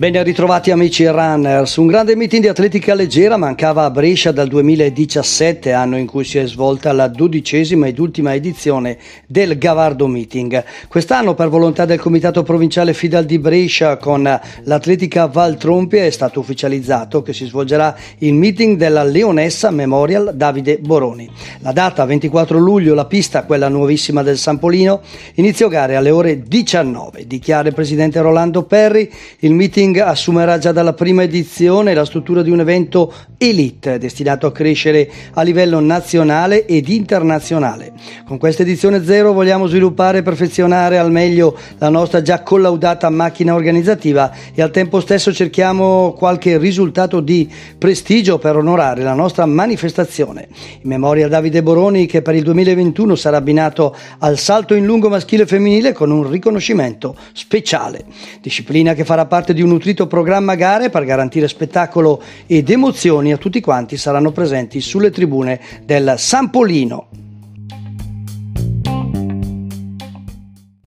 Ben ritrovati amici runners, un grande meeting di atletica leggera mancava a Brescia dal 2017, anno in cui si è svolta la dodicesima ed ultima edizione del Gavardo Meeting. Quest'anno per volontà del Comitato Provinciale Fidal di Brescia con l'atletica Val Trompia è stato ufficializzato che si svolgerà il meeting della Leonessa Memorial Davide Boroni. La data 24 luglio, la pista, quella nuovissima del Sampolino, inizio gare alle ore 19. Dichiara il presidente Rolando Perri, il meeting Meeting assumerà già dalla prima edizione la struttura di un evento elite destinato a crescere a livello nazionale ed internazionale. Con questa edizione zero vogliamo sviluppare e perfezionare al meglio la nostra già collaudata macchina organizzativa e al tempo stesso cerchiamo qualche risultato di prestigio per onorare la nostra manifestazione. In memoria a Davide Boroni che per il 2021 sarà abbinato al salto in lungo maschile e femminile con un riconoscimento speciale. Disciplina che farà parte di un nutrito programma gare per garantire spettacolo ed emozioni a tutti quanti saranno presenti sulle tribune del Sampolino.